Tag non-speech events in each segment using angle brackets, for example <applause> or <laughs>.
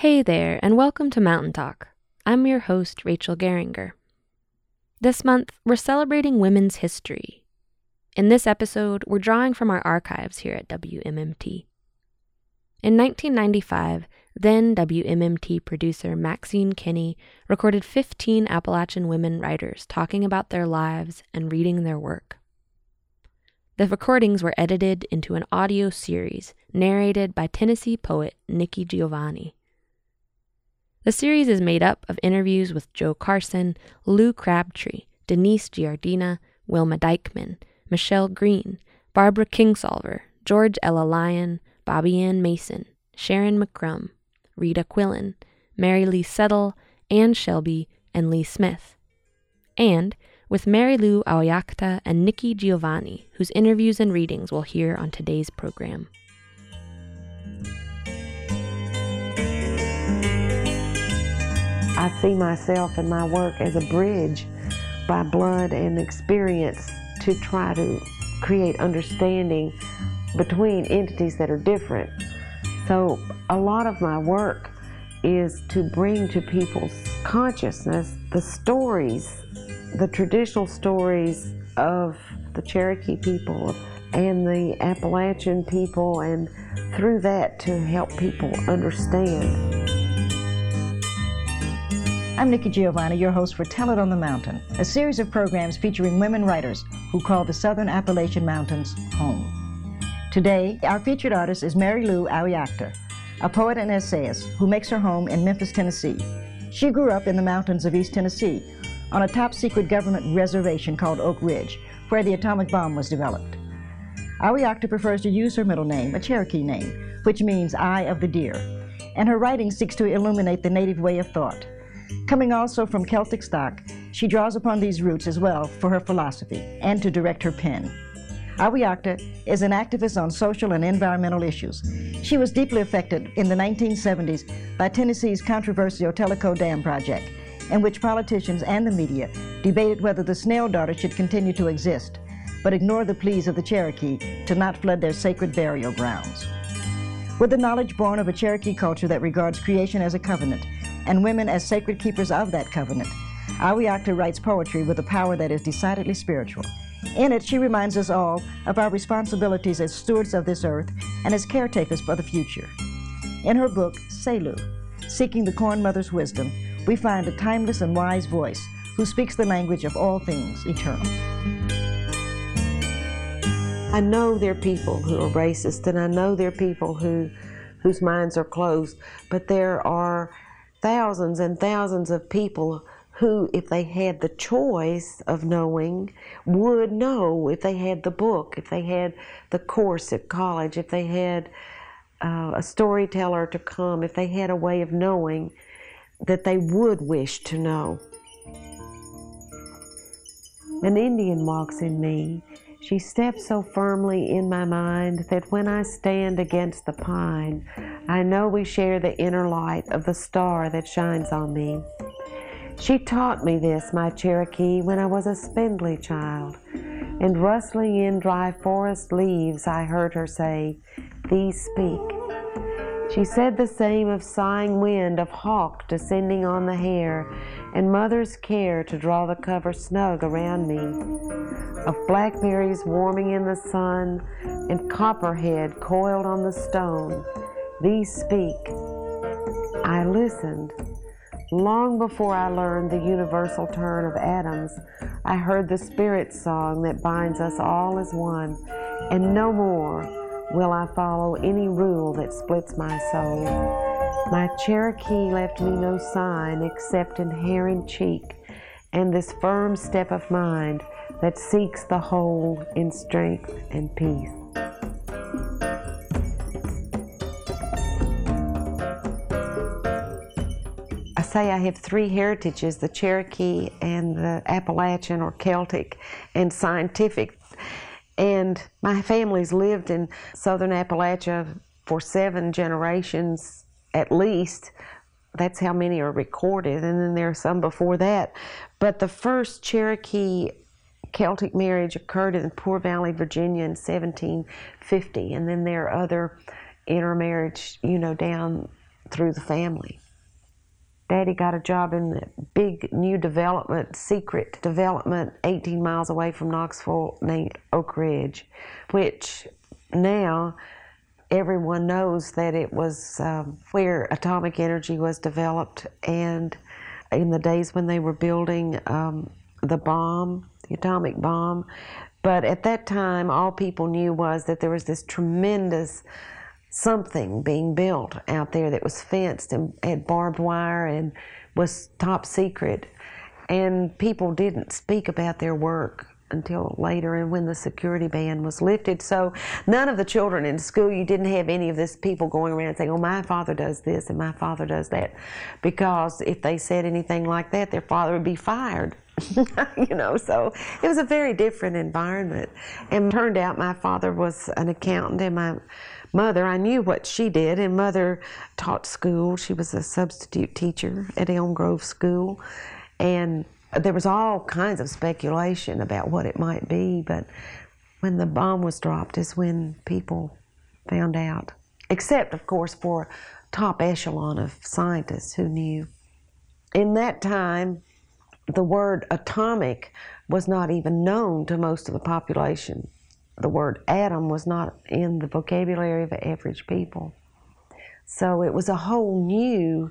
Hey there, and welcome to Mountain Talk. I'm your host, Rachel Geringer. This month, we're celebrating women's history. In this episode, we're drawing from our archives here at WMMT. In 1995, then WMMT producer Maxine Kinney recorded 15 Appalachian women writers talking about their lives and reading their work. The recordings were edited into an audio series narrated by Tennessee poet Nikki Giovanni. The series is made up of interviews with Jo Carson, Lou Crabtree, Denise Giardina, Wilma Dykeman, Michelle Green, Barbara Kingsolver, George Ella Lyon, Bobbie Ann Mason, Sharyn McCrumb, Rita Quillen, Mary Lee Settle, Anne Shelby, and Lee Smith. And with Mary Lou Awiakta and Nikki Giovanni, whose interviews and readings we'll hear on today's program. I see myself and my work as a bridge by blood and experience to try to create understanding between entities that are different. So, a lot of my work is to bring to people's consciousness the stories, the traditional stories of the Cherokee people and the Appalachian people, and through that to help people understand. I'm Nikki Giovanni, your host for Tell It on the Mountain, a series of programs featuring women writers who call the Southern Appalachian Mountains home. Today, our featured artist is Mary Lou Awiakta, a poet and essayist who makes her home in Memphis, Tennessee. She grew up in the mountains of East Tennessee on a top secret government reservation called Oak Ridge, where the atomic bomb was developed. Awiakta prefers to use her middle name, a Cherokee name, which means Eye of the Deer, and her writing seeks to illuminate the native way of thought. Coming also from Celtic stock, she draws upon these roots as well for her philosophy and to direct her pen. Awiakta is an activist on social and environmental issues. She was deeply affected in the 1970s by Tennessee's controversial Tellico Dam project, in which politicians and the media debated whether the snail darter should continue to exist, but ignored the pleas of the Cherokee to not flood their sacred burial grounds. With the knowledge born of a Cherokee culture that regards creation as a covenant and women as sacred keepers of that covenant, Awiakta writes poetry with a power that is decidedly spiritual. In it, she reminds us all of our responsibilities as stewards of this earth and as caretakers for the future. In her book, Selu, Seeking the Corn Mother's Wisdom, we find a timeless and wise voice who speaks the language of all things eternal. I know there are people who are racist, and I know there are people who, whose minds are closed, but there are thousands and thousands of people who, if they had the choice of knowing, would know if they had the book, if they had the course at college, if they had uh, a storyteller to come, if they had a way of knowing that they would wish to know. An Indian walks in me. She steps so firmly in my mind that when I stand against the pine, I know we share the inner light of the star that shines on me. She taught me this, my Cherokee, when I was a spindly child, and rustling in dry forest leaves, I heard her say, These speak. She said the same of sighing wind, of hawk descending on the hair, and mother's care to draw the cover snug around me, of blackberries warming in the sun, and copperhead coiled on the stone. These speak. I listened. Long before I learned the universal turn of atoms, I heard the spirit song that binds us all as one, and no more will I follow any rule that splits my soul. My Cherokee left me no sign except in hair and cheek, and this firm step of mind that seeks the whole in strength and peace. I say I have three heritages the Cherokee and the Appalachian or Celtic and scientific. And my family's lived in southern Appalachia for seven generations at least. That's how many are recorded, and then there are some before that. But the first Cherokee Celtic marriage occurred in Poor Valley, Virginia in 1750, and then there are other intermarriage, you know, down through the family. Daddy got a job in the big new development, secret development, 18 miles away from Knoxville named Oak Ridge, which now everyone knows that it was um, where atomic energy was developed. And in the days when they were building um, the bomb, the atomic bomb, but at that time, all people knew was that there was this tremendous something being built out there that was fenced and had barbed wire and was top secret. And people didn't speak about their work until later and when the security ban was lifted. So none of the children in school, you didn't have any of this people going around saying, oh, my father does this and my father does that. Because if they said anything like that, their father would be fired. <laughs> you know, so it was a very different environment. And turned out my father was an accountant and my mother, I knew what she did, and mother taught school. She was a substitute teacher at Elm Grove School. And there was all kinds of speculation about what it might be, but when the bomb was dropped is when people found out. Except, of course, for top echelon of scientists who knew. In that time, the word atomic was not even known to most of the population. The word atom was not in the vocabulary of average people. So it was a whole new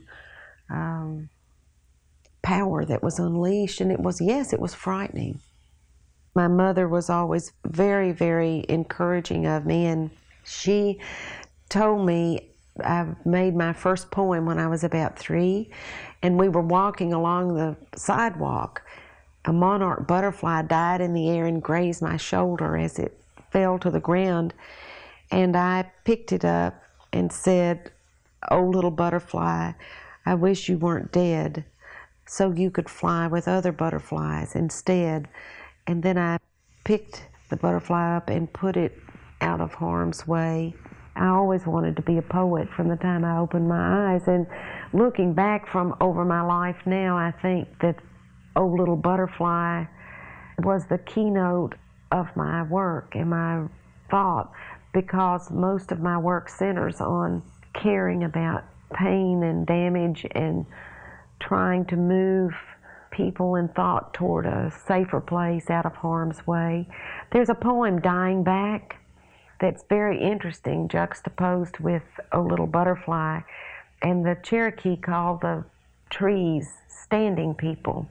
um, power that was unleashed, and it was, yes, it was frightening. My mother was always very, very encouraging of me, and she told me I made my first poem when I was about three, and we were walking along the sidewalk. A monarch butterfly died in the air and grazed my shoulder as it fell to the ground, and I picked it up and said, Oh, little butterfly, I wish you weren't dead so you could fly with other butterflies instead. And then I picked the butterfly up and put it out of harm's way. I always wanted to be a poet from the time I opened my eyes. And looking back from over my life now, I think that Oh Little Butterfly was the keynote of my work and my thought because most of my work centers on caring about pain and damage and trying to move people and thought toward a safer place out of harm's way. There's a poem, Dying Back, that's very interesting, juxtaposed with A Little Butterfly. And the Cherokee call the trees standing people.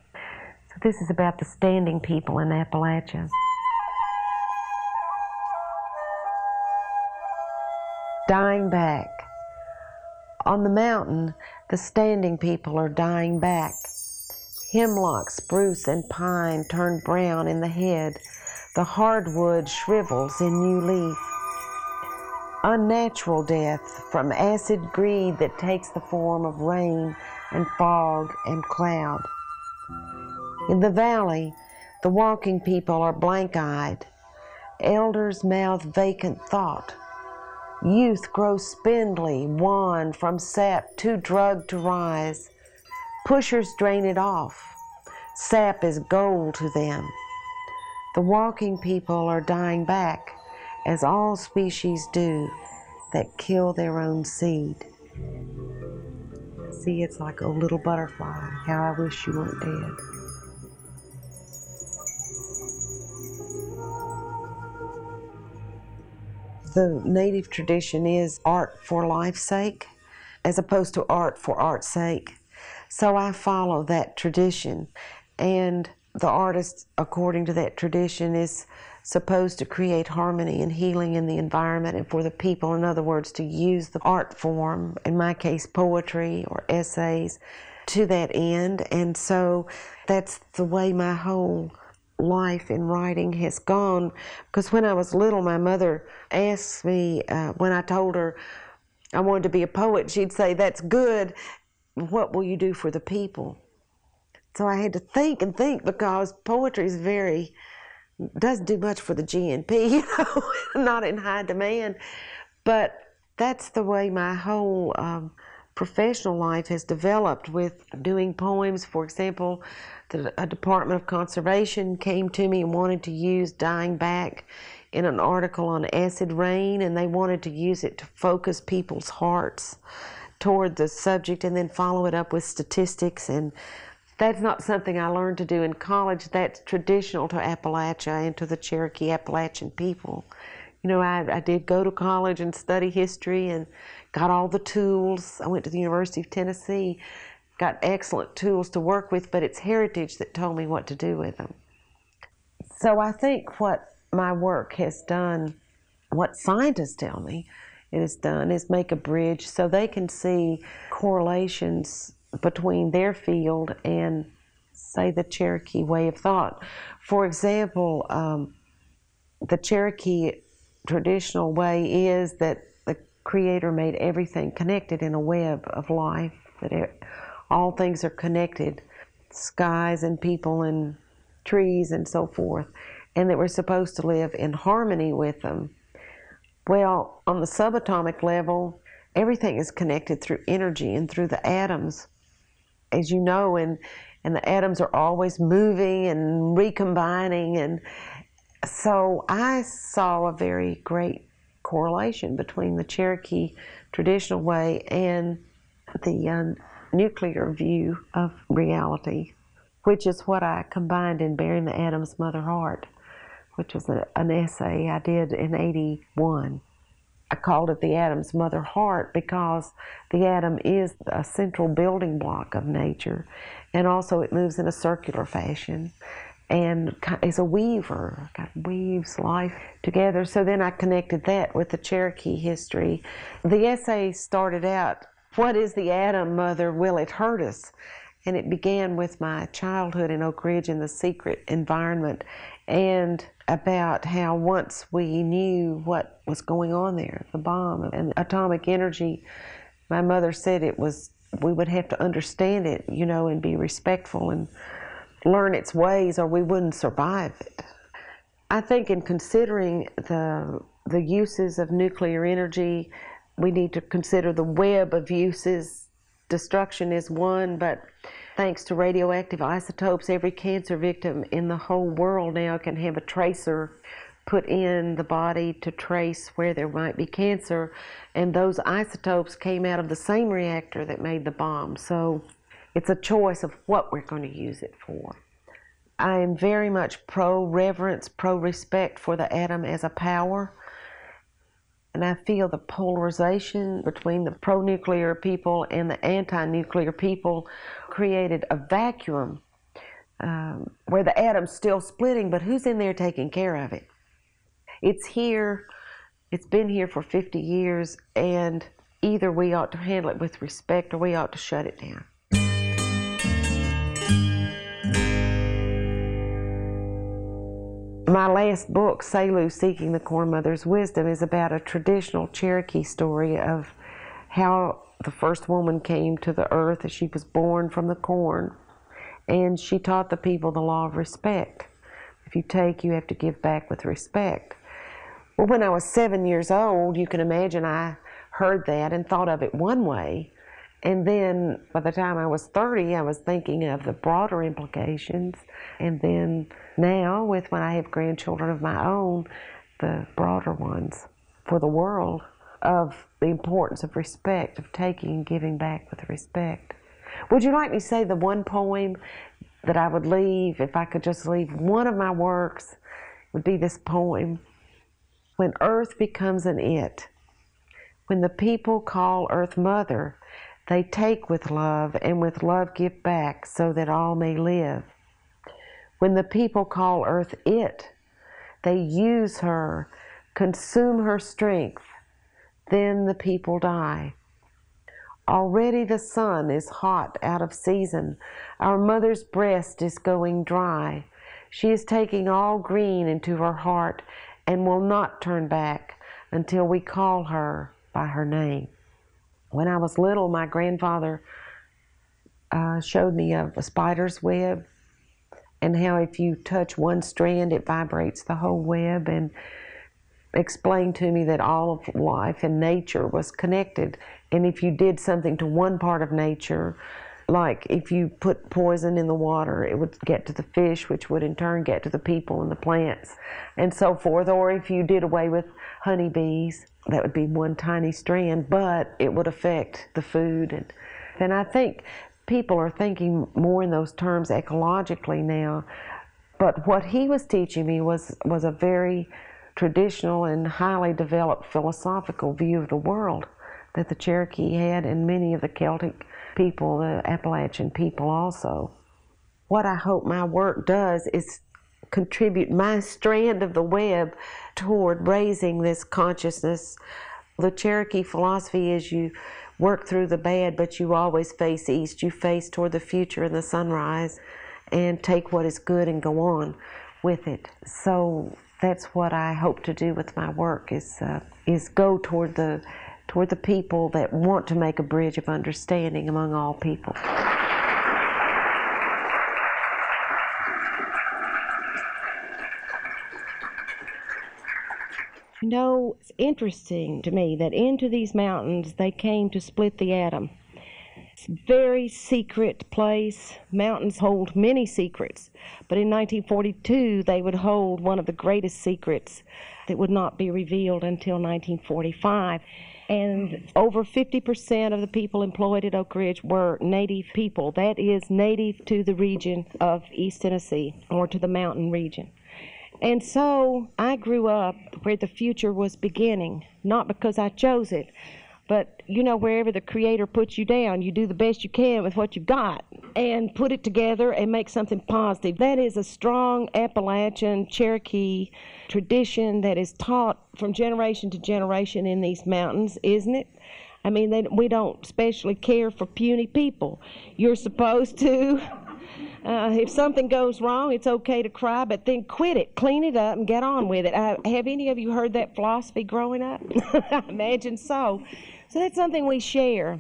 So this is about the standing people in Appalachia. Dying back. On the mountain, the standing people are dying back. Hemlock, spruce, and pine turn brown in the head. The hardwood shrivels in new leaf. Unnatural death from acid greed that takes the form of rain and fog and cloud. In the valley, the walking people are blank eyed. Elders mouth vacant thought. Youth grows spindly, wan, from sap too drugged to rise. Pushers drain it off. Sap is gold to them. The walking people are dying back, as all species do that kill their own seed. See, it's like a little butterfly. How I wish you weren't dead. The native tradition is art for life's sake as opposed to art for art's sake. So I follow that tradition. And the artist, according to that tradition, is supposed to create harmony and healing in the environment and for the people. In other words, to use the art form, in my case, poetry or essays, to that end. And so that's the way my whole life in writing has gone. Because when I was little, my mother asked me, uh, when I told her I wanted to be a poet, she'd say, That's good. What will you do for the people? So I had to think and think because poetry is very, doesn't do much for the GNP, <laughs> you know, not in high demand. But that's the way my whole um, professional life has developed with doing poems. For example, the a Department of Conservation came to me and wanted to use dying back in an article on acid rain, and they wanted to use it to focus people's hearts toward the subject and then follow it up with statistics and that's not something I learned to do in college. That's traditional to Appalachia and to the Cherokee Appalachian people. You know, I, I did go to college and study history and got all the tools. I went to the University of Tennessee, got excellent tools to work with, but it's heritage that told me what to do with them. So I think what my work has done, what scientists tell me it has done, is make a bridge so they can see correlations between their field and, say, the Cherokee way of thought. For example, um, the Cherokee traditional way is that Creator made everything connected in a web of life, that it, all things are connected skies and people and trees and so forth, and that we're supposed to live in harmony with them. Well, on the subatomic level, everything is connected through energy and through the atoms as you know, and and the atoms are always moving and recombining, and so I saw a very great correlation between the Cherokee traditional way and the uh, nuclear view of reality, which is what I combined in Baring the Atom's Mother Heart, which was a, an essay I did in 81. I called it the atom's mother heart because the atom is a central building block of nature, and also it moves in a circular fashion and is a weaver, of weaves life together. So then I connected that with the Cherokee history. The essay started out, What is the atom, mother? Will it hurt us? And it began with my childhood in Oak Ridge in the secret environment and about how once we knew what was going on there, the bomb and atomic energy, my mother said it was, we would have to understand it, you know, and be respectful and learn its ways or we wouldn't survive it. I think in considering the, the uses of nuclear energy, we need to consider the web of uses. Destruction is one, but Thanks to radioactive isotopes, every cancer victim in the whole world now can have a tracer put in the body to trace where there might be cancer. And those isotopes came out of the same reactor that made the bomb. So it's a choice of what we're going to use it for. I am very much pro reverence, pro respect for the atom as a power. And I feel the polarization between the pro nuclear people and the anti nuclear people created a vacuum um, where the atom's still splitting, but who's in there taking care of it? It's here, it's been here for 50 years, and either we ought to handle it with respect or we ought to shut it down. My last book, Selu Seeking the Corn Mother's Wisdom, is about a traditional Cherokee story of how the first woman came to the earth as she was born from the corn. And she taught the people the law of respect. If you take, you have to give back with respect. Well, when I was seven years old, you can imagine I heard that and thought of it one way. And then by the time I was 30, I was thinking of the broader implications. And then now, with when I have grandchildren of my own, the broader ones for the world of the importance of respect, of taking and giving back with respect. Would you like me to say the one poem that I would leave if I could just leave one of my works? Would be this poem. When earth becomes an it, when the people call earth mother, they take with love and with love give back so that all may live. When the people call earth it, they use her, consume her strength, then the people die. Already the sun is hot out of season. Our mother's breast is going dry. She is taking all green into her heart and will not turn back until we call her by her name. When I was little, my grandfather uh, showed me of a spider's web and how if you touch one strand, it vibrates the whole web, and explained to me that all of life and nature was connected. And if you did something to one part of nature, like if you put poison in the water, it would get to the fish, which would in turn get to the people and the plants, and so forth. Or if you did away with honeybees, that would be one tiny strand, but it would affect the food. And, and I think people are thinking more in those terms ecologically now. But what he was teaching me was, was a very traditional and highly developed philosophical view of the world that the Cherokee had and many of the Celtic people, the Appalachian people also. What I hope my work does is contribute my strand of the web toward raising this consciousness. The Cherokee philosophy is you work through the bad, but you always face east. You face toward the future and the sunrise and take what is good and go on with it. So that's what I hope to do with my work is uh, is go toward the toward the people that want to make a bridge of understanding among all people. You know, it's interesting to me that into these mountains they came to split the atom. It's a very secret place. Mountains hold many secrets, but in 1942 they would hold one of the greatest secrets that would not be revealed until 1945. And over 50% of the people employed at Oak Ridge were native people. That is, native to the region of East Tennessee or to the mountain region. And so I grew up where the future was beginning, not because I chose it, but you know, wherever the Creator puts you down, you do the best you can with what you've got and put it together and make something positive. That is a strong Appalachian Cherokee tradition that is taught from generation to generation in these mountains, isn't it? I mean, they, we don't especially care for puny people. You're supposed to <laughs> uh, if something goes wrong, it's okay to cry, but then quit it, clean it up, and get on with it. Uh, have any of you heard that philosophy growing up? <laughs> I imagine so. So that's something we share.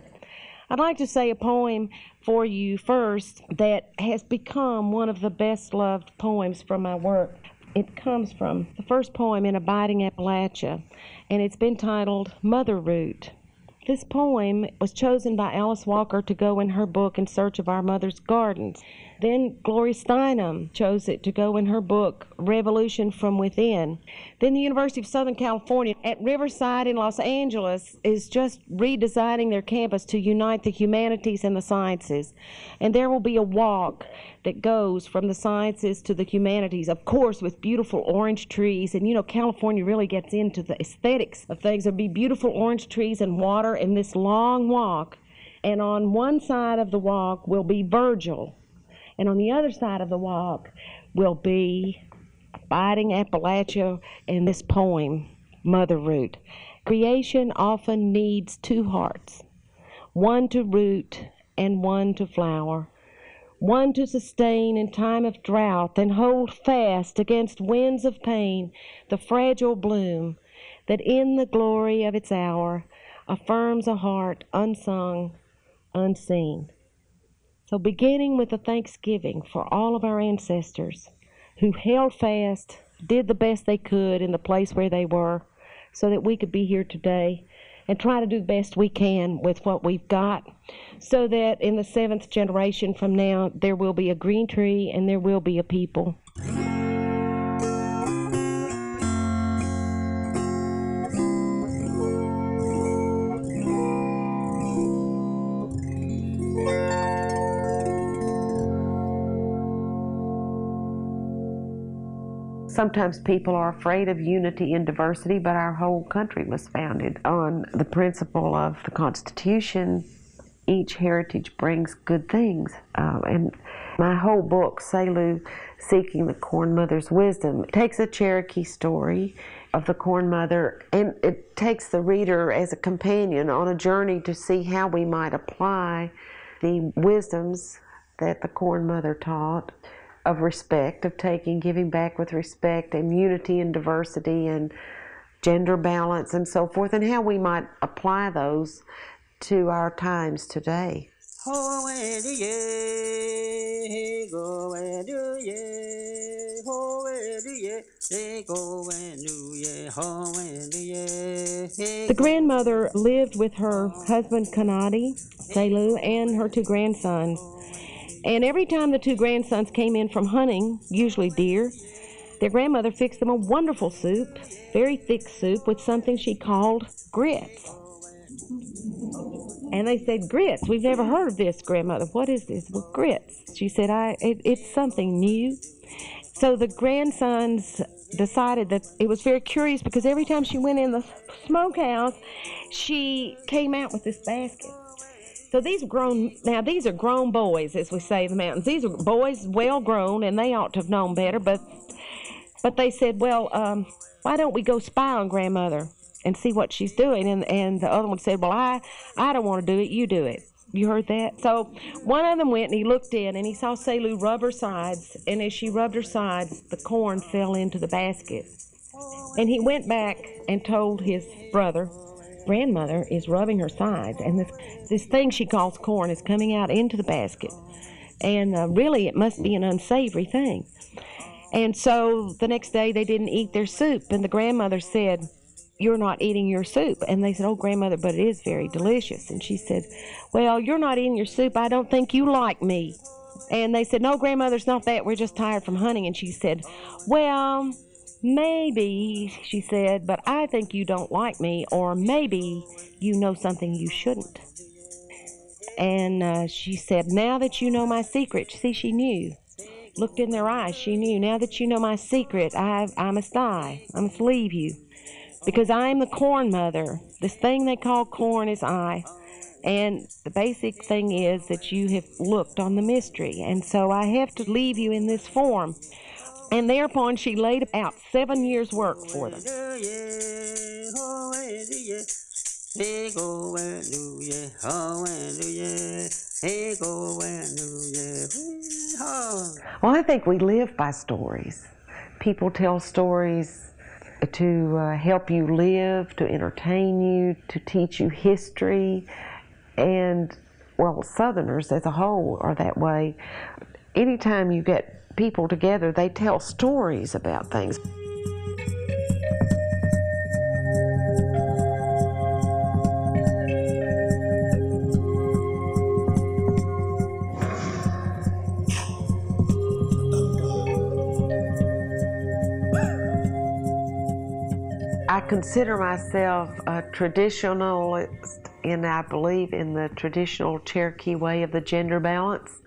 I'd like to say a poem for you first that has become one of the best loved poems from my work. It comes from the first poem in Abiding Appalachia, and it's been titled Mother Root. This poem was chosen by Alice Walker to go in her book In Search of Our Mother's Gardens. Then Gloria Steinem chose it to go in her book, Revolution from Within. Then the University of Southern California at Riverside in Los Angeles is just redesigning their campus to unite the humanities and the sciences. And there will be a walk that goes from the sciences to the humanities, of course, with beautiful orange trees. And you know, California really gets into the aesthetics of things. There'll be beautiful orange trees and water in this long walk. And on one side of the walk will be Virgil and on the other side of the walk will be Abiding Appalachia and this poem, Mother Root. Creation often needs two hearts one to root and one to flower, one to sustain in time of drought and hold fast against winds of pain the fragile bloom that in the glory of its hour affirms a heart unsung, unseen. So, beginning with a thanksgiving for all of our ancestors who held fast, did the best they could in the place where they were, so that we could be here today and try to do the best we can with what we've got, so that in the seventh generation from now, there will be a green tree and there will be a people. Sometimes people are afraid of unity and diversity, but our whole country was founded on the principle of the Constitution. Each heritage brings good things. Uh, and my whole book, Selu Seeking the Corn Mother's Wisdom, takes a Cherokee story of the Corn Mother and it takes the reader as a companion on a journey to see how we might apply the wisdoms that the Corn Mother taught of respect, of taking, giving back with respect, and unity and diversity and gender balance and so forth, and how we might apply those to our times today. ho we du ye, hey go we du ye, ho we du ye, hey go we du ye, ho we du ye. hey The grandmother lived with her husband Kanati, Selu, and her two grandsons. And every time the two grandsons came in from hunting, usually deer, their grandmother fixed them a wonderful soup, very thick soup with something she called grits. And they said, Grits, we've never heard of this, grandmother. What is this? Well, grits. She said, I, it, it's something new. So the grandsons decided that it was very curious because every time she went in the smokehouse, she came out with this basket. So these grown now these are grown boys, as we say in the mountains. These are boys well grown, and they ought to have known better. But but they said, well, um, why don't we go spy on grandmother and see what she's doing? And and the other one said, well, I I don't want to do it. You do it. You heard that? So one of them went and he looked in and he saw Selu rub her sides, and as she rubbed her sides, the corn fell into the basket. And he went back and told his brother, grandmother is rubbing her sides, and this this thing she calls corn is coming out into the basket, and uh, really it must be an unsavory thing. And so the next day they didn't eat their soup, and the grandmother said, "You're not eating your soup." And they said, "Oh, grandmother, but it is very delicious." And she said, "Well, you're not eating your soup. I don't think you like me." And they said, "No, grandmother's not that. We're just tired from hunting." And she said, "Well." Maybe, she said, but I think you don't like me, or maybe you know something you shouldn't. And uh, she said, Now that you know my secret, see, she knew. Looked in their eyes, she knew. Now that you know my secret, I, I must die. I must leave you. Because I am the corn mother. This thing they call corn is I. And the basic thing is that you have looked on the mystery. And so I have to leave you in this form. And thereupon she laid out seven years' work for them. Well, I think we live by stories. People tell stories to uh, help you live, to entertain you, to teach you history. And, well, Southerners as a whole are that way. Anytime you get people together, they tell stories about things. I consider myself a traditionalist, and I believe in the traditional Cherokee way of the gender balance,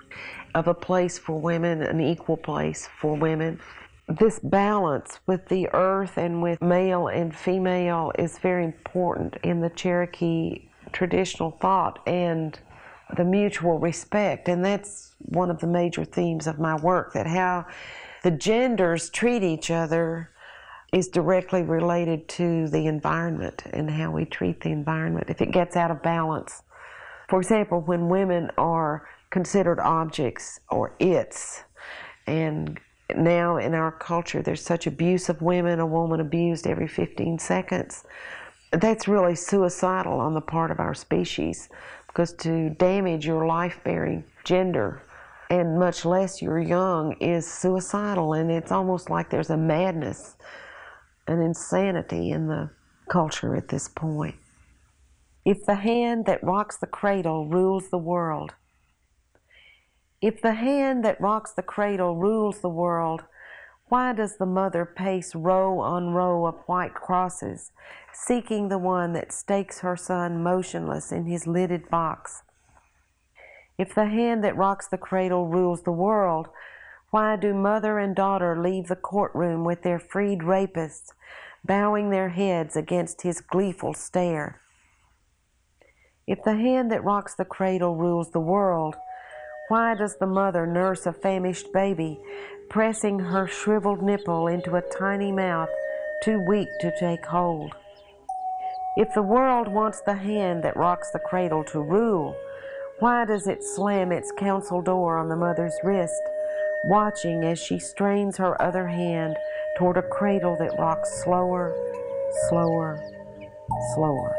of a place for women, an equal place for women. This balance with the earth and with male and female is very important in the Cherokee traditional thought and the mutual respect. And that's one of the major themes of my work that how the genders treat each other is directly related to the environment and how we treat the environment. If it gets out of balance, for example, when women are considered objects or its, and now in our culture there's such abuse of women, a woman abused every 15 seconds. That's really suicidal on the part of our species because to damage your life bearing gender and much less your young is suicidal and it's almost like there's a madness an insanity in the culture at this point. If the hand that rocks the cradle rules the world, if the hand that rocks the cradle rules the world, why does the mother pace row on row of white crosses, seeking the one that stakes her son motionless in his lidded box? If the hand that rocks the cradle rules the world, why do mother and daughter leave the courtroom with their freed rapists, bowing their heads against his gleeful stare? If the hand that rocks the cradle rules the world, why does the mother nurse a famished baby, pressing her shriveled nipple into a tiny mouth too weak to take hold? If the world wants the hand that rocks the cradle to rule, why does it slam its council door on the mother's wrist, watching as she strains her other hand toward a cradle that rocks slower, slower, slower?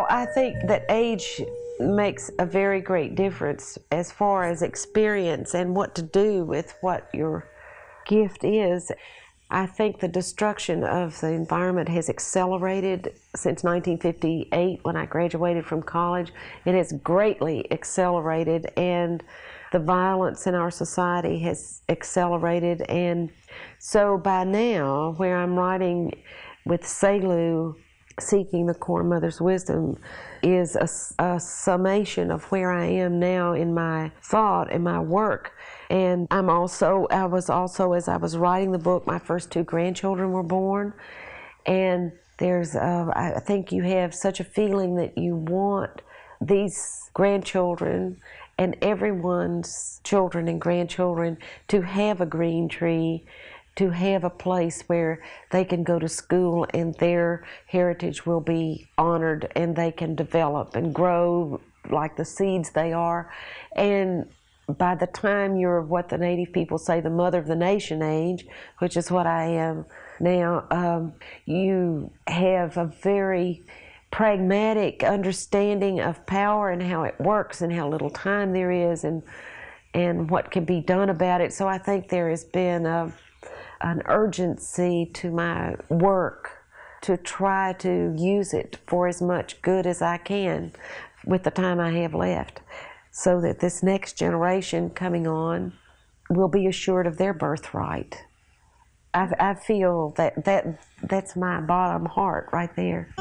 Well, I think that age makes a very great difference as far as experience and what to do with what your gift is. I think the destruction of the environment has accelerated since 1958 when I graduated from college. It has greatly accelerated, and the violence in our society has accelerated. And so by now, where I'm writing with Selu, Seeking the Corn Mother's Wisdom, is a, a summation of where I am now in my thought and my work. And I'm also, I was also, as I was writing the book, my first two grandchildren were born. And there's, uh, I think you have such a feeling that you want these grandchildren and everyone's children and grandchildren to have a green tree, to have a place where they can go to school and their heritage will be honored and they can develop and grow like the seeds they are. And by the time you're what the native people say the mother of the nation age, which is what I am now, um, you have a very pragmatic understanding of power and how it works and how little time there is and and what can be done about it. So I think there has been a, an urgency to my work to try to use it for as much good as I can with the time I have left so that this next generation coming on will be assured of their birthright. I, I feel that, that that's my bottom heart right there.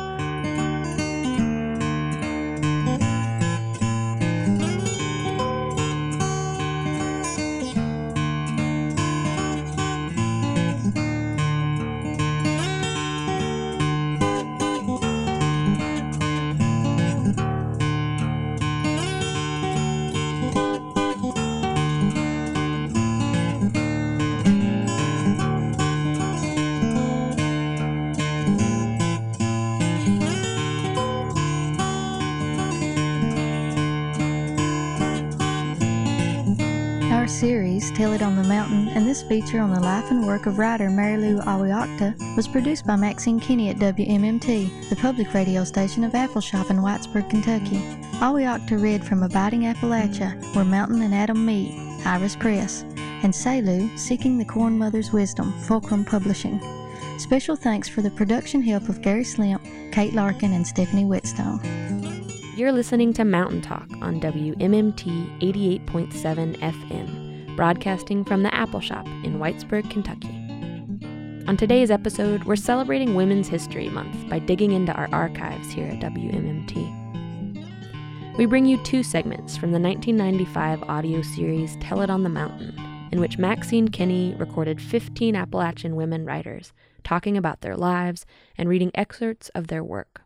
Mountain, and this feature on the life and work of writer Mary Lou Awiakta was produced by Maxine Kinney at WMMT, the public radio station of Appalshop in Whitesburg, Kentucky. Awiakta read from Abiding Appalachia, Where Mountain and Atom Meet, Iris Press, and Selu, Seeking the Corn Mother's Wisdom, Fulcrum Publishing. Special thanks for the production help of Gary Slimp, Kate Larkin, and Stephanie Whitstone. You're listening to Mountain Talk on WMMT 88.7 FM broadcasting from the Appalshop in Whitesburg, Kentucky. On today's episode, we're celebrating Women's History Month by digging into our archives here at WMMT. We bring you two segments from the 1995 audio series Tell It on the Mountain, in which Maxine Kinney recorded 15 Appalachian women writers talking about their lives and reading excerpts of their work.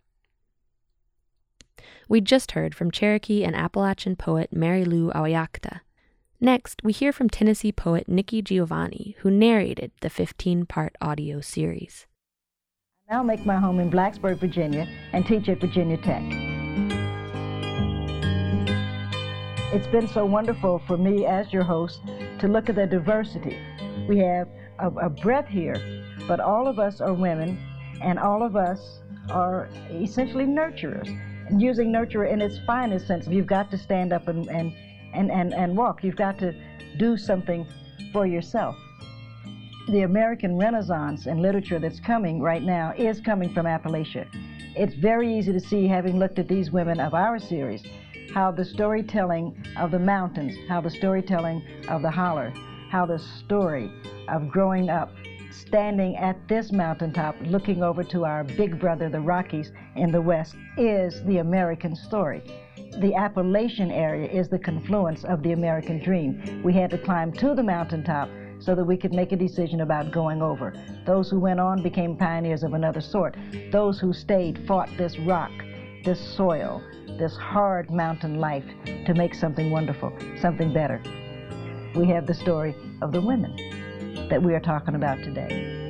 We just heard from Cherokee and Appalachian poet Mary Lou Awiakta Next, we hear from Tennessee poet Nikki Giovanni, who narrated the 15 part audio series. I now make my home in Blacksburg, Virginia, and teach at Virginia Tech. It's been so wonderful for me as your host to look at the diversity. We have a, a breadth here, but all of us are women, and all of us are essentially nurturers. And using nurturer in its finest sense, you've got to stand up and, and and, and, and walk. You've got to do something for yourself. The American Renaissance in literature that's coming right now is coming from Appalachia. It's very easy to see, having looked at these women of our series, how the storytelling of the mountains, how the storytelling of the holler, how the story of growing up, standing at this mountaintop, looking over to our big brother, the Rockies, in the west, is the American story the Appalachian area is the confluence of the American dream. We had to climb to the mountaintop so that we could make a decision about going over. Those who went on became pioneers of another sort. Those who stayed fought this rock, this soil, this hard mountain life to make something wonderful, something better. We have the story of the women that we are talking about today.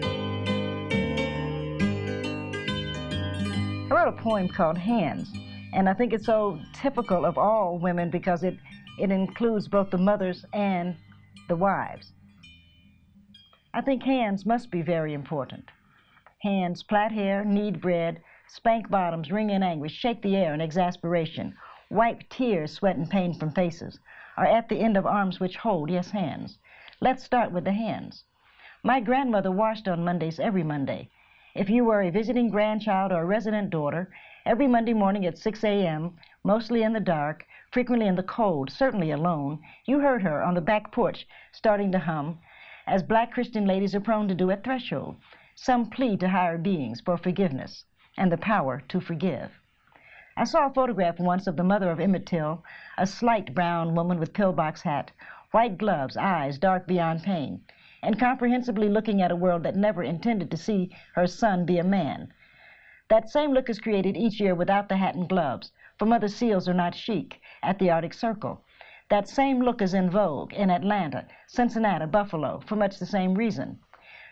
I wrote a poem called Hands. And I think it's so typical of all women because it, it includes both the mothers and the wives. I think hands must be very important. Hands, plait hair, knead bread, spank bottoms, wring in anguish, shake the air in exasperation, wipe tears, sweat, and pain from faces, are at the end of arms which hold, yes, hands. Let's start with the hands. My grandmother washed on Mondays every Monday. If you were a visiting grandchild or a resident daughter, every Monday morning at 6 a.m., mostly in the dark, frequently in the cold, certainly alone, you heard her on the back porch starting to hum, as black Christian ladies are prone to do at threshold, some plea to higher beings for forgiveness and the power to forgive. I saw a photograph once of the mother of Emmett Till, a slight brown woman with pillbox hat, white gloves, eyes dark beyond pain, and comprehensively looking at a world that never intended to see her son be a man. That same look is created each year without the hat and gloves, for mother seals are not chic, at the Arctic Circle. That same look is in vogue in Atlanta, Cincinnati, Buffalo, for much the same reason.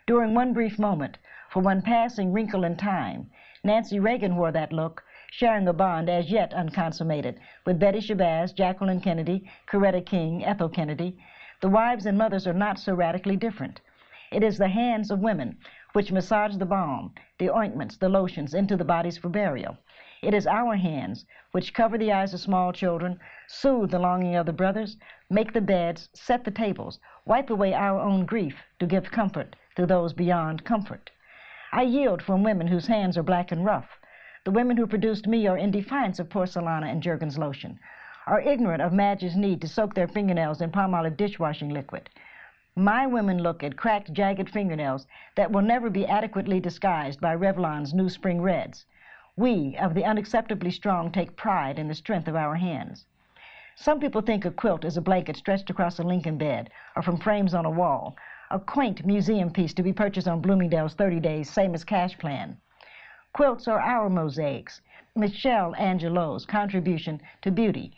During one brief moment, for one passing wrinkle in time, Nancy Reagan wore that look, sharing a bond as yet unconsummated with Betty Shabazz, Jacqueline Kennedy, Coretta King, Ethel Kennedy. The wives and mothers are not so radically different. It is the hands of women which massage the balm, the ointments, the lotions into the bodies for burial. It is our hands which cover the eyes of small children, soothe the longing of the brothers, make the beds, set the tables, wipe away our own grief to give comfort to those beyond comfort. I yield from women whose hands are black and rough, the women who produced me are in defiance of Porcelana and Jergens lotion, are ignorant of Madge's need to soak their fingernails in Palmolive dishwashing liquid. My women look at cracked, jagged fingernails that will never be adequately disguised by Revlon's new spring reds. We, of the unacceptably strong, take pride in the strength of our hands. Some people think a quilt is a blanket stretched across a Lincoln bed or from frames on a wall, a quaint museum piece to be purchased on Bloomingdale's 30 days, same as cash plan. Quilts are our mosaics, Michelangelo's contribution to beauty.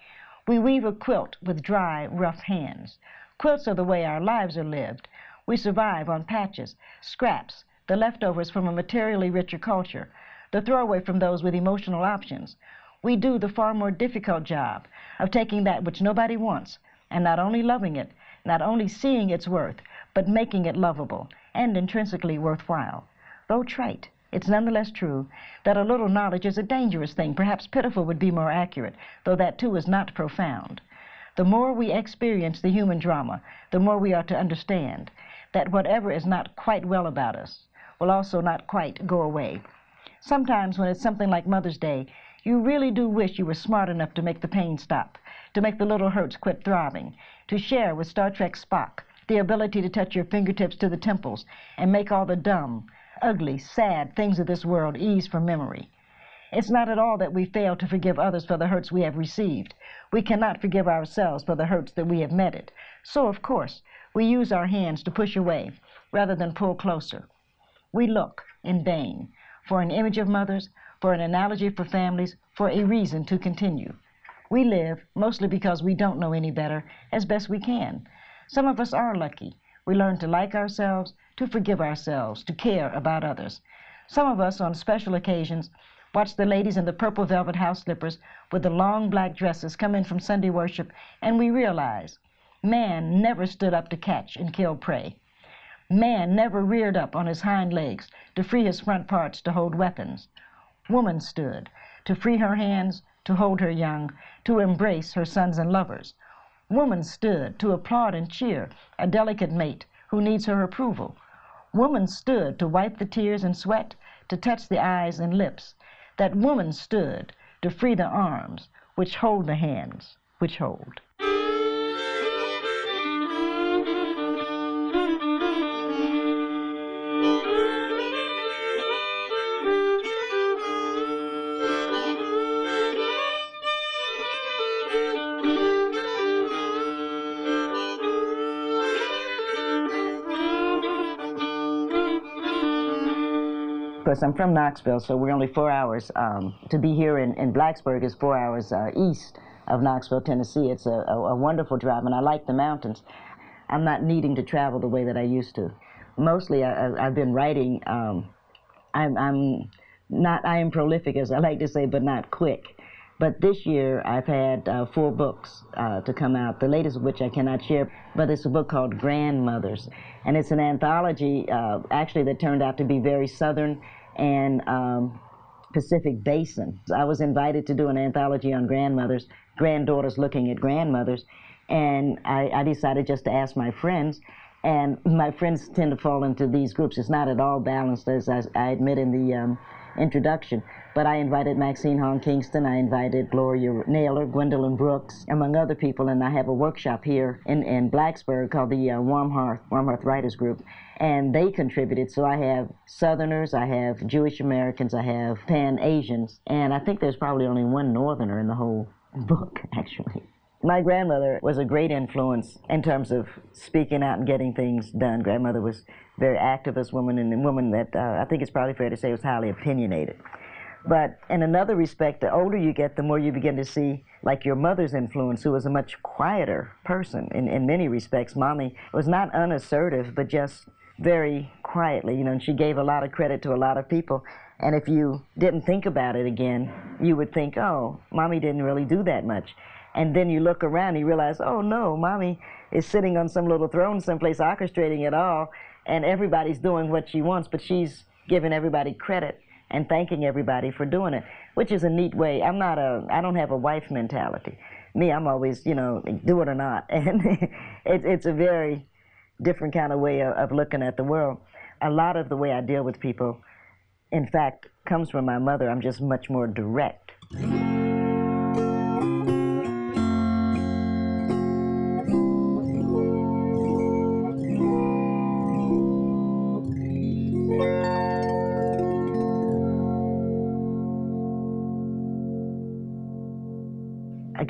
We weave a quilt with dry, rough hands. Quilts are the way our lives are lived. We survive on patches, scraps, the leftovers from a materially richer culture, the throwaway from those with emotional options. We do the far more difficult job of taking that which nobody wants and not only loving it, not only seeing its worth, but making it lovable and intrinsically worthwhile. Though trite, it's nonetheless true that a little knowledge is a dangerous thing. Perhaps pitiful would be more accurate, though that too is not profound. The more we experience the human drama, the more we are to understand that whatever is not quite well about us will also not quite go away. Sometimes, when it's something like Mother's Day, you really do wish you were smart enough to make the pain stop, to make the little hurts quit throbbing, to share with Star Trek Spock the ability to touch your fingertips to the temples and make all the dumb, ugly, sad things of this world ease from memory. It's not at all that we fail to forgive others for the hurts we have received. We cannot forgive ourselves for the hurts that we have meted. So, of course, we use our hands to push away rather than pull closer. We look in vain for an image of mothers, for an analogy for families, for a reason to continue. We live, mostly because we don't know any better, as best we can. Some of us are lucky. We learn to like ourselves, to forgive ourselves, to care about others. Some of us, on special occasions, watch the ladies in the purple velvet house slippers with the long black dresses come in from Sunday worship, and we realize man never stood up to catch and kill prey. Man never reared up on his hind legs to free his front parts to hold weapons. Woman stood to free her hands, to hold her young, to embrace her sons and lovers. Woman stood to applaud and cheer a delicate mate who needs her approval. Woman stood to wipe the tears and sweat, to touch the eyes and lips. That woman stood to free the arms which hold the hands which hold. I'm from Knoxville, so we're only four hours. Um, to be here in, in Blacksburg is four hours uh, east of Knoxville, Tennessee. It's a, a, a, wonderful drive, and I like the mountains. I'm not needing to travel the way that I used to. Mostly, I, have been writing. Um, I'm, I'm not. I am prolific, as I like to say, but not quick. But this year, I've had uh, four books uh, to come out, the latest of which I cannot share, but it's a book called Grandmothers. And it's an anthology, uh, actually, that turned out to be very Southern and um, Pacific Basin. I was invited to do an anthology on grandmothers, granddaughters looking at grandmothers, and I, I decided just to ask my friends. And my friends tend to fall into these groups. It's not at all balanced, as I, I admit in the um, introduction. But I invited Maxine Hong Kingston, I invited Gloria Naylor, Gwendolyn Brooks, among other people, and I have a workshop here in, in Blacksburg called the uh, Warm Hearth, Warm Hearth Writers Group, and they contributed. So I have Southerners, I have Jewish Americans, I have Pan Asians, and I think there's probably only one Northerner in the whole book, <laughs> actually. My grandmother was a great influence in terms of speaking out and getting things done. Grandmother was a very activist woman and a woman that uh, I think it's probably fair to say was highly opinionated. But in another respect, the older you get, the more you begin to see, like your mother's influence, who was a much quieter person in, in many respects. Mommy was not unassertive, but just very quietly, you know, and she gave a lot of credit to a lot of people. And if you didn't think about it again, you would think, oh, mommy didn't really do that much. And then you look around and you realize, oh no, mommy is sitting on some little throne someplace orchestrating it all, and everybody's doing what she wants, but she's giving everybody credit and thanking everybody for doing it, which is a neat way. I'm not a, I don't have a wife mentality. Me, I'm always, you know, do it or not. <laughs> And it, it's a very different kind of way of, of looking at the world. A lot of the way I deal with people, in fact, comes from my mother. I'm just much more direct.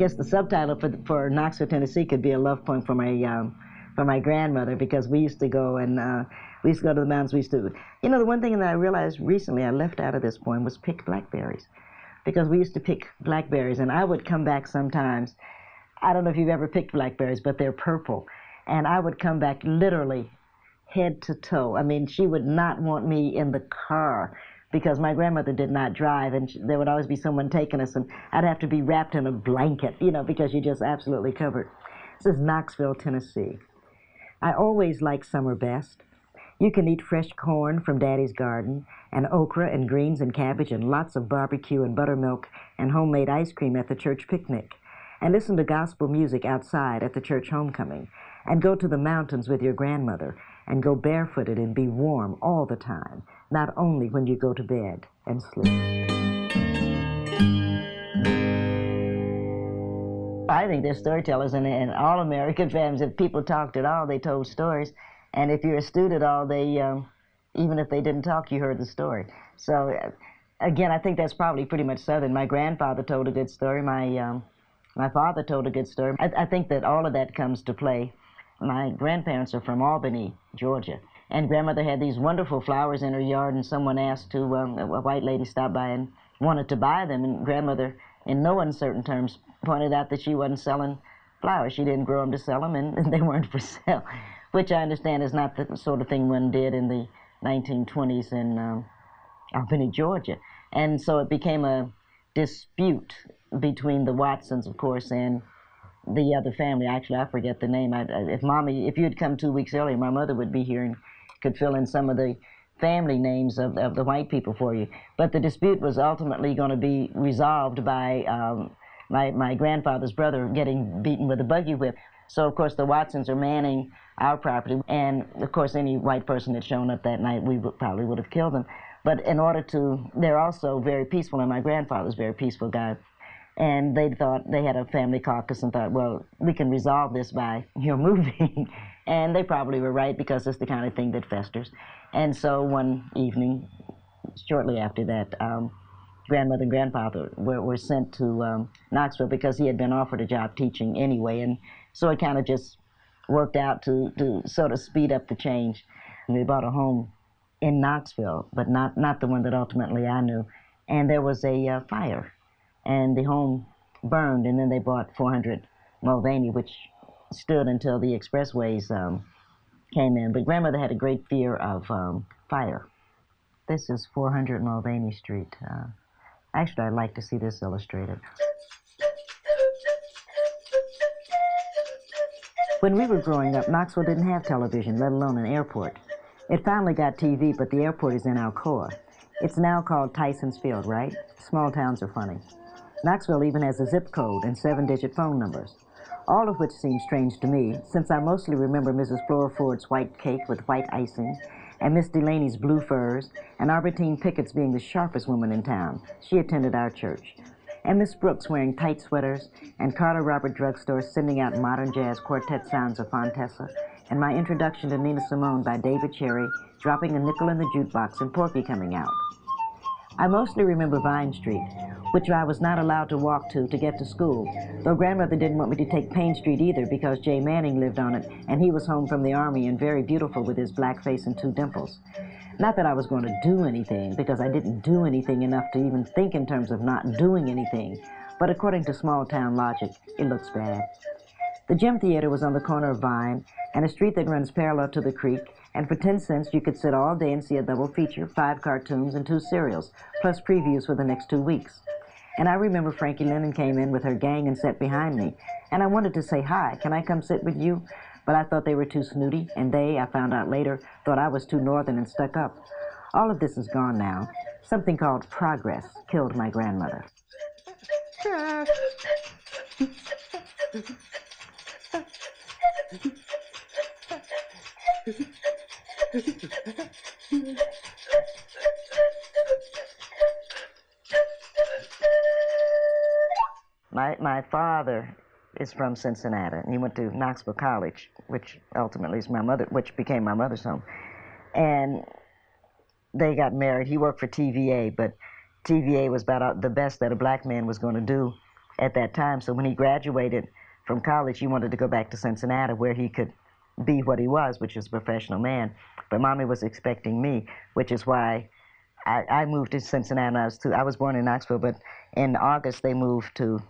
Guess the subtitle for, for Knoxville, Tennessee could be a love poem for my um, for my grandmother because we used to go and uh, we used to go to the mountains. We used to, you know, the one thing that I realized recently I left out of this poem was pick blackberries because we used to pick blackberries and I would come back sometimes. I don't know if you've ever picked blackberries, but they're purple, and I would come back literally head to toe. I mean, she would not want me in the car because my grandmother did not drive, and there would always be someone taking us, and I'd have to be wrapped in a blanket, you know, because you're just absolutely covered. This is Knoxville, Tennessee. I always like summer best. You can eat fresh corn from Daddy's garden, and okra and greens and cabbage, and lots of barbecue and buttermilk and homemade ice cream at the church picnic, and listen to gospel music outside at the church homecoming, and go to the mountains with your grandmother, and go barefooted and be warm all the time not only when you go to bed and sleep. I think they're storytellers, and in all American families, if people talked at all, they told stories. And if you're astute at all, they, um, even if they didn't talk, you heard the story. So, uh, again, I think that's probably pretty much Southern. My grandfather told a good story. My um, my father told a good story. I, I think that all of that comes to play. My grandparents are from Albany, Georgia, and grandmother had these wonderful flowers in her yard, and someone asked to, um, a white lady stopped by and wanted to buy them, and grandmother, in no uncertain terms, pointed out that she wasn't selling flowers. She didn't grow them to sell them, <laughs> and, they weren't for sale, which I understand is not the sort of thing one did in the 1920s in um, Albany, Georgia. And so it became a dispute between the Watsons, of course, and the other family. Actually, I forget the name. I, if mommy, if you had come two weeks earlier, my mother would be here and could fill in some of the family names of, of the white people for you. But the dispute was ultimately going to be resolved by um, my, my grandfather's brother getting beaten with a buggy whip. So, of course, the Watsons are manning our property. And, of course, any white person that shown up that night, we would, probably would have killed them. But in order to, they're also very peaceful, and my grandfather's a very peaceful guy. And they thought, they had a family caucus and thought, well, we can resolve this by your <laughs> moving. And they probably were right because it's the kind of thing that festers. And so one evening, shortly after that, um, grandmother and grandfather were, were sent to um, Knoxville because he had been offered a job teaching anyway. And so it kind of just worked out to, to sort of speed up the change. And we bought a home in Knoxville, but not, not the one that ultimately I knew. And there was a uh, fire, and the home burned, and then they bought 400 Mulvaney, which stood until the expressways um, came in. But grandmother had a great fear of um, fire. This is 400 Mulvaney Street. Uh, actually, I'd like to see this illustrated. When we were growing up, Knoxville didn't have television, let alone an airport. It finally got TV, but the airport is in Alcoa. It's now called Tyson's Field, right? Small towns are funny. Knoxville even has a zip code and seven digit phone numbers, all of which seem strange to me, since I mostly remember Mrs. Flora Ford's white cake with white icing, and Miss Delaney's blue furs, and Albertine Pickett's being the sharpest woman in town. She attended our church. And Miss Brooks wearing tight sweaters, and Carla Robert drugstore sending out modern jazz quartet sounds of Fontessa, and my introduction to Nina Simone by David Cherry, dropping a nickel in the jukebox and Porgy coming out. I mostly remember Vine Street, which I was not allowed to walk to to get to school, though grandmother didn't want me to take Payne Street either because Jay Manning lived on it and he was home from the army and very beautiful with his black face and two dimples. Not that I was going to do anything because I didn't do anything enough to even think in terms of not doing anything, but according to small town logic, it looks bad. The Gem Theater was on the corner of Vine and a street that runs parallel to the creek and for 10 cents, you could sit all day and see a double feature, five cartoons, and two serials, plus previews for the next two weeks. And I remember Frankie Lennon came in with her gang and sat behind me. And I wanted to say, Hi, can I come sit with you? But I thought they were too snooty, and they, I found out later, thought I was too northern and stuck up. All of this is gone now. Something called progress killed my grandmother. <laughs> My, my father is from Cincinnati, and he went to Knoxville College, which ultimately is my mother, which became my mother's home. And they got married. He worked for TVA, but TVA was about uh, the best that a black man was going to do at that time. So when he graduated from college, he wanted to go back to Cincinnati, where he could be what he was, which is a professional man. But mommy was expecting me, which is why I, I moved to Cincinnati. I was, to, I was born in Knoxville, but in August they moved to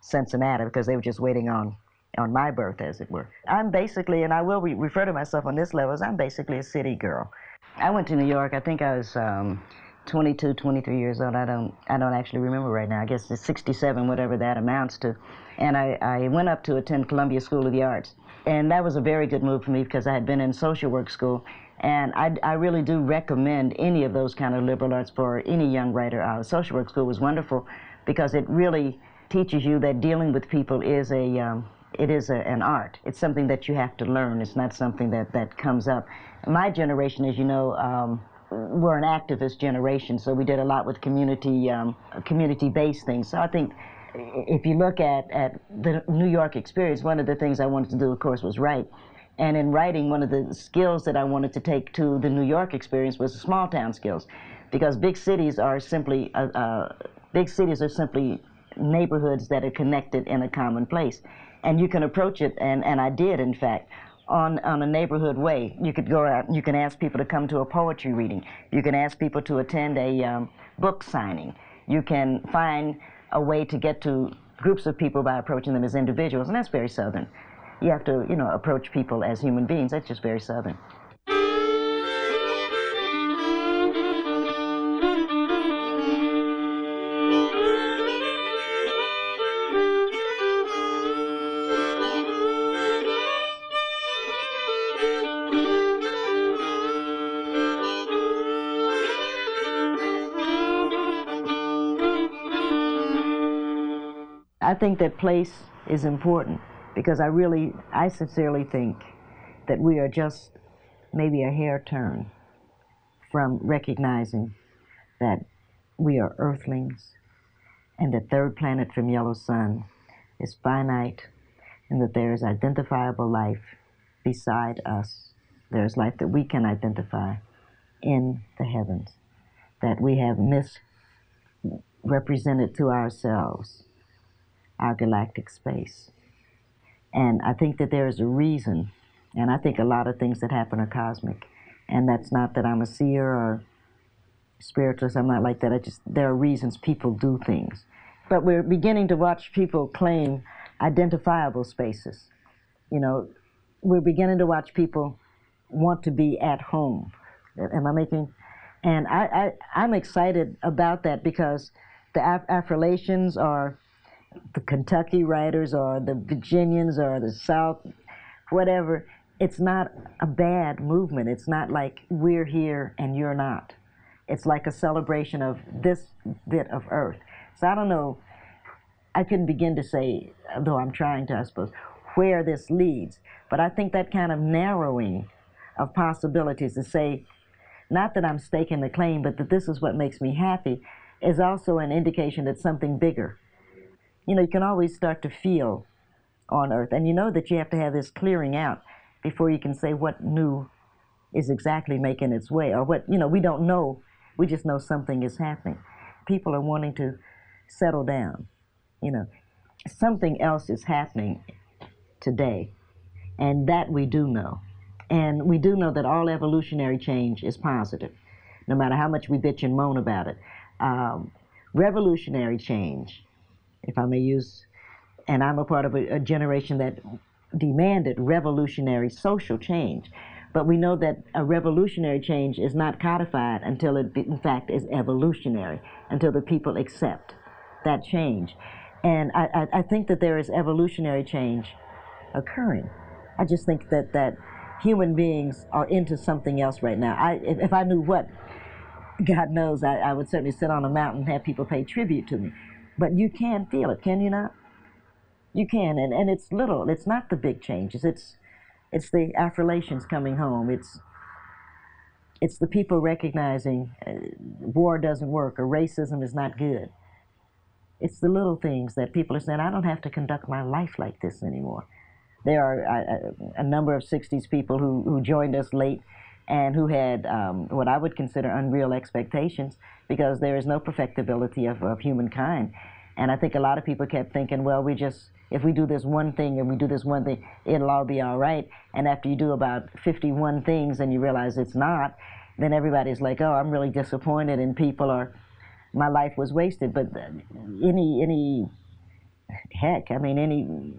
Cincinnati because they were just waiting on on my birth, as it were. I'm basically, and I will re- refer to myself on this level as I'm basically a city girl. I went to New York. I think I was um, 22, 23 years old. I don't, I don't actually remember right now. I guess it's 67, whatever that amounts to. And I, I went up to attend Columbia School of the Arts, and that was a very good move for me because I had been in social work school. And I, I really do recommend any of those kind of liberal arts for any young writer. Uh, social work school was wonderful because it really teaches you that dealing with people is a um, it is a, an art. It's something that you have to learn. It's not something that, that comes up. My generation, as you know, um, we're an activist generation, so we did a lot with community um, community-based things. So I think if you look at, at the New York experience, one of the things I wanted to do, of course, was write. And in writing, one of the skills that I wanted to take to the New York experience was small town skills, because big cities are simply uh, uh, big cities are simply neighborhoods that are connected in a common place. And you can approach it, and, and I did, in fact, on, on a neighborhood way. You could go out, you can ask people to come to a poetry reading. You can ask people to attend a um, book signing. You can find a way to get to groups of people by approaching them as individuals, and that's very Southern. You have to, you know, approach people as human beings. That's just very Southern. Think that place is important because I really, I sincerely think that we are just maybe a hair turn from recognizing that we are earthlings and the third planet from yellow sun is finite and that there is identifiable life beside us. There is life that we can identify in the heavens, that we have misrepresented to ourselves our galactic space. And I think that there is a reason, and I think a lot of things that happen are cosmic. And that's not that I'm a seer or spiritualist, I'm not like that. I just, there are reasons people do things. But we're beginning to watch people claim identifiable spaces. You know, we're beginning to watch people want to be at home. Am I making? And I, I, am excited about that because the Af- are the Kentucky writers or the Virginians or the South, whatever, it's not a bad movement. It's not like we're here and you're not. It's like a celebration of this bit of earth. So I don't know, I couldn't begin to say, though I'm trying to, I suppose, where this leads. But I think that kind of narrowing of possibilities to say, not that I'm staking the claim, but that this is what makes me happy, is also an indication that something bigger. You know, you can always start to feel on earth, and you know that you have to have this clearing out before you can say what new is exactly making its way, or what, you know, we don't know. We just know something is happening. People are wanting to settle down. You know, something else is happening today, and that we do know. And we do know that all evolutionary change is positive, no matter how much we bitch and moan about it. Um, revolutionary change, if I may use, and I'm a part of a, a generation that demanded revolutionary social change. But we know that a revolutionary change is not codified until it, in fact, is evolutionary, until the people accept that change. And I, I, I think that there is evolutionary change occurring. I just think that, that human beings are into something else right now. I, if, if I knew what, God knows, I, I would certainly sit on a mountain and have people pay tribute to me. But you can feel it, can you not? You can, and, and it's little. It's not the big changes. It's it's the Afro-Lations coming home. It's it's the people recognizing uh, war doesn't work or racism is not good. It's the little things that people are saying. I don't have to conduct my life like this anymore. There are a, a number of 60s people who, who joined us late and who had um, what I would consider unreal expectations because there is no perfectibility of, of humankind. And I think a lot of people kept thinking, well, we just, if we do this one thing and we do this one thing, it'll all be all right. And after you do about 51 things and you realize it's not, then everybody's like, oh, I'm really disappointed and people are, my life was wasted. But any, any, heck, I mean, any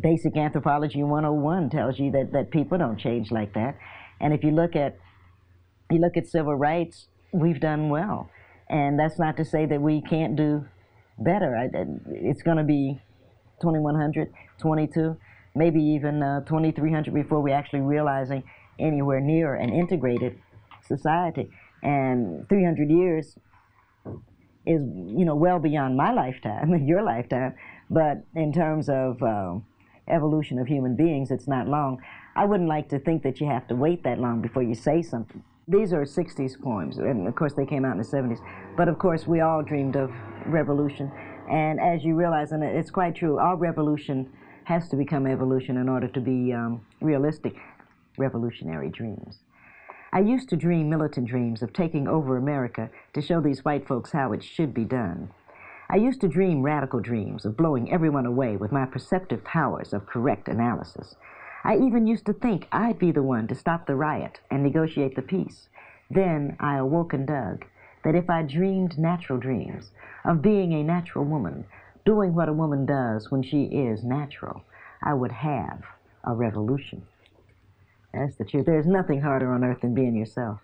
basic anthropology 101 tells you that, that people don't change like that. And if you look at, you look at civil rights, we've done well. And that's not to say that we can't do better. I, it's going to be 2100, 22, maybe even uh, 2300 before we actually realizing anywhere near an integrated society. And 300 years is, you know, well beyond my lifetime, <laughs> your lifetime. But in terms of uh, evolution of human beings, it's not long. I wouldn't like to think that you have to wait that long before you say something. These are 60s poems, and of course they came out in the 70s. But of course, we all dreamed of revolution. And as you realize, and it's quite true, our revolution has to become evolution in order to be um, realistic. Revolutionary dreams. I used to dream militant dreams of taking over America to show these white folks how it should be done. I used to dream radical dreams of blowing everyone away with my perceptive powers of correct analysis. I even used to think I'd be the one to stop the riot and negotiate the peace. Then I awoke and dug that if I dreamed natural dreams of being a natural woman, doing what a woman does when she is natural, I would have a revolution. That's the truth. There's nothing harder on earth than being yourself.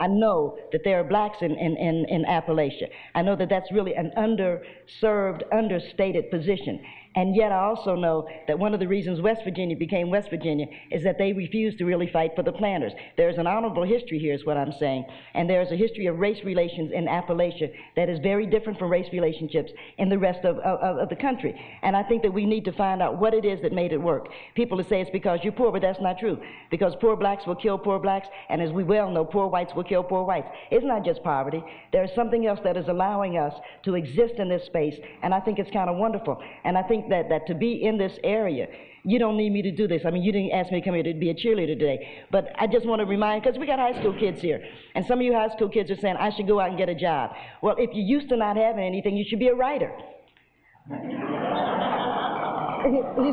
I know that there are blacks in, in, in, in Appalachia. I know that that's really an underserved, understated position. And yet I also know that one of the reasons West Virginia became West Virginia is that they refused to really fight for the planters. There's an honorable history here is what I'm saying. And there's a history of race relations in Appalachia that is very different from race relationships in the rest of, of, of the country. And I think that we need to find out what it is that made it work. People will say it's because you're poor, but that's not true. Because poor blacks will kill poor blacks, and as we well know, poor whites will kill poor whites. It's not just poverty. There's something else that is allowing us to exist in this space, and I think it's kind of wonderful. And I think think that, that to be in this area, you don't need me to do this. I mean, you didn't ask me to come here to be a cheerleader today. But I just want to remind, because we got high school kids here, and some of you high school kids are saying, I should go out and get a job. Well, if you're used to not having anything, you should be a writer. <laughs> you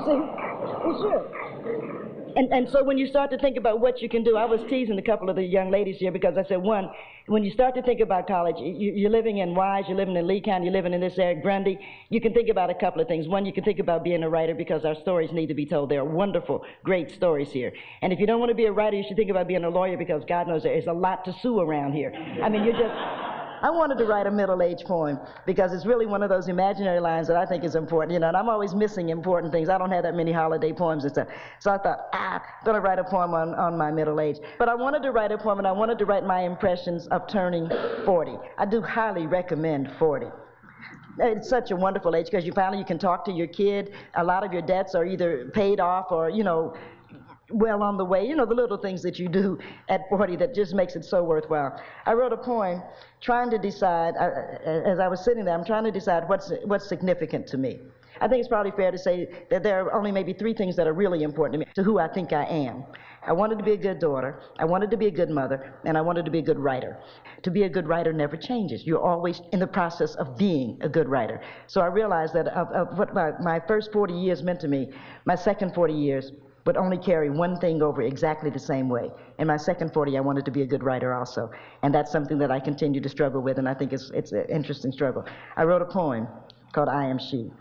see? You should. And, and so when you start to think about what you can do, I was teasing a couple of the young ladies here because I said, one, when you start to think about college, you, are living in Wise, you're living in Lee County, you're living in this area, Grundy, you can think about a couple of things. One, you can think about being a writer because our stories need to be told. There are wonderful, great stories here. And if you don't want to be a writer, you should think about being a lawyer because God knows there is a lot to sue around here. I mean, you're just I wanted to write a middle-age poem because it's really one of those imaginary lines that I think is important, you know, and I'm always missing important things. I don't have that many holiday poems and stuff. So I thought, ah, I'm going to write a poem on, on my middle age. But I wanted to write a poem, and I wanted to write my impressions of turning 40. I do highly recommend 40 it's such a wonderful age because you finally you can talk to your kid. A lot of your debts are either paid off or you know well on the way. You know, the little things that you do at 40 that just makes it so worthwhile. I wrote a poem trying to decide, as I was sitting there, I'm trying to decide what's, what's significant to me. I think it's probably fair to say that there are only maybe three things that are really important to me, to who I think I am. I wanted to be a good daughter, I wanted to be a good mother, and I wanted to be a good writer. To be a good writer never changes. You're always in the process of being a good writer. So I realized that of, of what my, my first 40 years meant to me, my second 40 years would only carry one thing over exactly the same way. In my second 40, I wanted to be a good writer also. And that's something that I continue to struggle with, and I think it's, it's an interesting struggle. I wrote a poem called I Am She.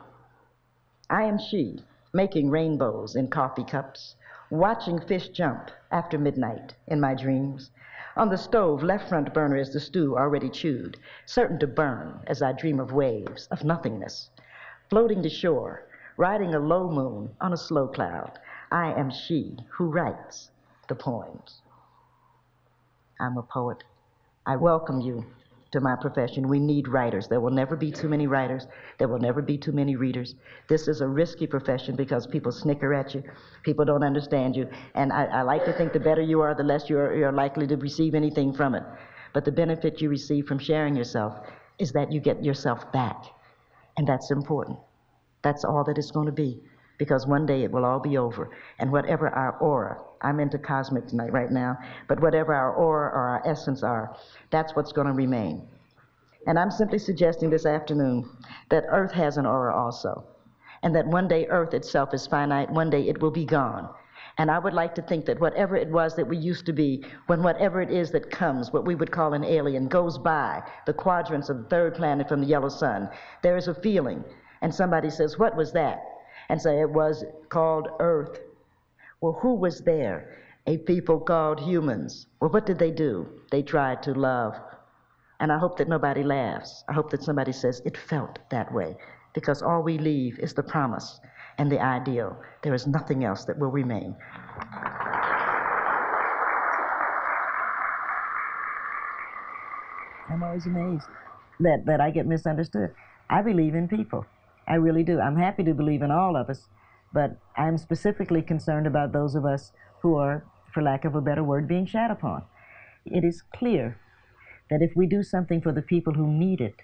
I am she, making rainbows in coffee cups, watching fish jump after midnight in my dreams. On the stove, left front burner is the stew already chewed, certain to burn as I dream of waves, of nothingness. Floating to shore, riding a low moon on a slow cloud, I am she who writes the poems. I'm a poet. I welcome you to my profession. We need writers. There will never be too many writers. There will never be too many readers. This is a risky profession because people snicker at you. People don't understand you. And I, I like to think the better you are, the less you're, you're likely to receive anything from it. But the benefit you receive from sharing yourself is that you get yourself back. And that's important. That's all that it's going to be because one day it will all be over. And whatever our aura, I'm into cosmic tonight right now, but whatever our aura or our essence are, that's what's going to remain. And I'm simply suggesting this afternoon that Earth has an aura also, and that one day Earth itself is finite, one day it will be gone. And I would like to think that whatever it was that we used to be, when whatever it is that comes, what we would call an alien, goes by the quadrants of the third planet from the yellow sun, there is a feeling. And somebody says, What was that? And say it was called Earth. Well, who was there? A people called humans. Well, what did they do? They tried to love. And I hope that nobody laughs. I hope that somebody says it felt that way because all we leave is the promise and the ideal. There is nothing else that will remain. I'm always amazed that, that I get misunderstood. I believe in people. I really do. I'm happy to believe in all of us, but I'm specifically concerned about those of us who are, for lack of a better word, being shat upon. It is clear that if we do something for the people who need it,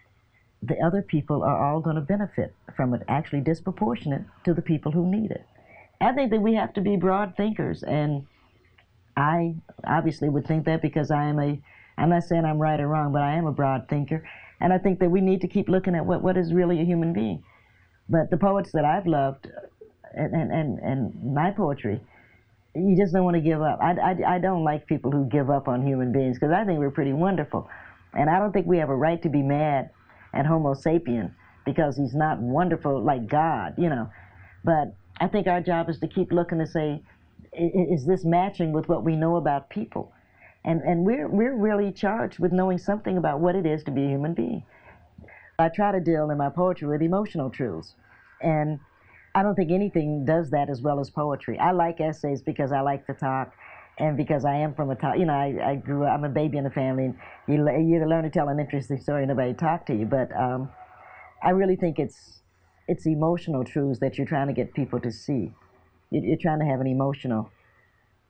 the other people are all going to benefit from it, actually disproportionate to the people who need it. I think that we have to be broad thinkers, and I obviously would think that because I am a, I'm not saying I'm right or wrong, but I am a broad thinker, and I think that we need to keep looking at what, what is really a human being. But the poets that I've loved, and, and, and, my poetry, you just don't want to give up. I, I, I don't like people who give up on human beings because I think we're pretty wonderful. And I don't think we have a right to be mad at Homo sapien because he's not wonderful like God, you know. But I think our job is to keep looking to say, is this matching with what we know about people? And, and we're, we're really charged with knowing something about what it is to be a human being. I try to deal in my poetry with emotional truths. And I don't think anything does that as well as poetry. I like essays because I like to talk and because I am from a talk, you know, I, I grew up, I'm a baby in the family, and you, you learn to tell an interesting story and nobody talk to you. But um, I really think it's, it's emotional truths that you're trying to get people to see. You're trying to have an emotional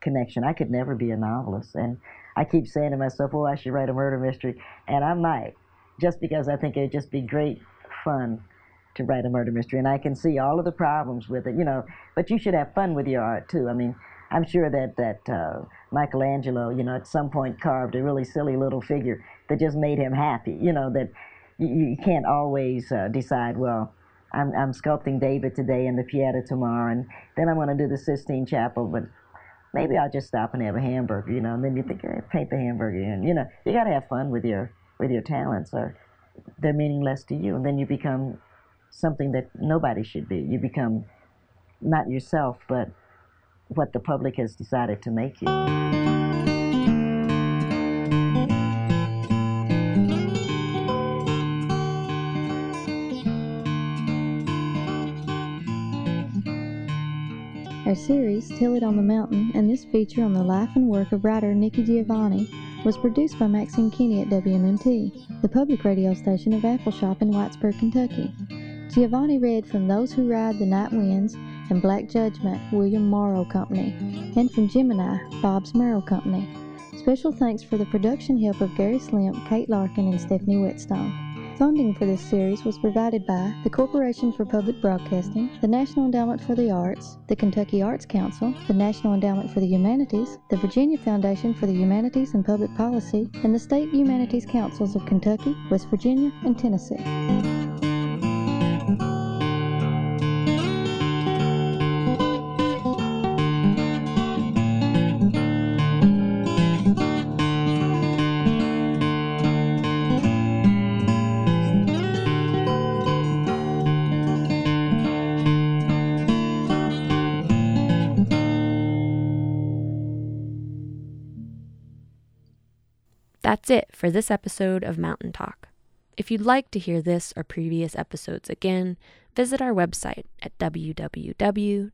connection. I could never be a novelist. And I keep saying to myself, oh, I should write a murder mystery. And I might just because I think it'd just be great fun to write a murder mystery. And I can see all of the problems with it, you know, but you should have fun with your art too. I mean, I'm sure that, that uh, Michelangelo, you know, at some point carved a really silly little figure that just made him happy, you know, that you, you can't always uh, decide, well, I'm, I'm sculpting David today and the Pieta tomorrow, and then I'm going to do the Sistine Chapel, but maybe I'll just stop and have a hamburger, you know, and then you think, hey, paint the hamburger, and, you know, you got to have fun with your with your talents or they're meaningless to you. And then you become something that nobody should be. You become not yourself, but what the public has decided to make you. Our series, Tell It on the Mountain, and this feature on the life and work of writer Nikki Giovanni was produced by Maxine Kenny at WMMT, the public radio station of Appalshop in Whitesburg, Kentucky. Giovanni read from Those Who Ride the Night Winds and Black Judgment, William Morrow Company, and from Gemini, Bobbs-Merrill Company. Special thanks for the production help of Gary Slimp, Kate Larkin, and Stephanie Whetstone. Funding for this series was provided by the Corporation for Public Broadcasting, the National Endowment for the Arts, the Kentucky Arts Council, the National Endowment for the Humanities, the Virginia Foundation for the Humanities and Public Policy, and the State Humanities Councils of Kentucky, West Virginia, and Tennessee. That's it for this episode of Mountain Talk. If you'd like to hear this or previous episodes again, visit our website at www.wmmt.org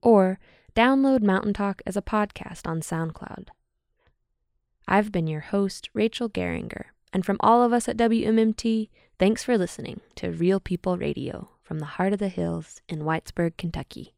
or download Mountain Talk as a podcast on SoundCloud. I've been your host, Rachel Geringer, and from all of us at WMMT, thanks for listening to Real People Radio from the heart of the hills in Whitesburg, Kentucky.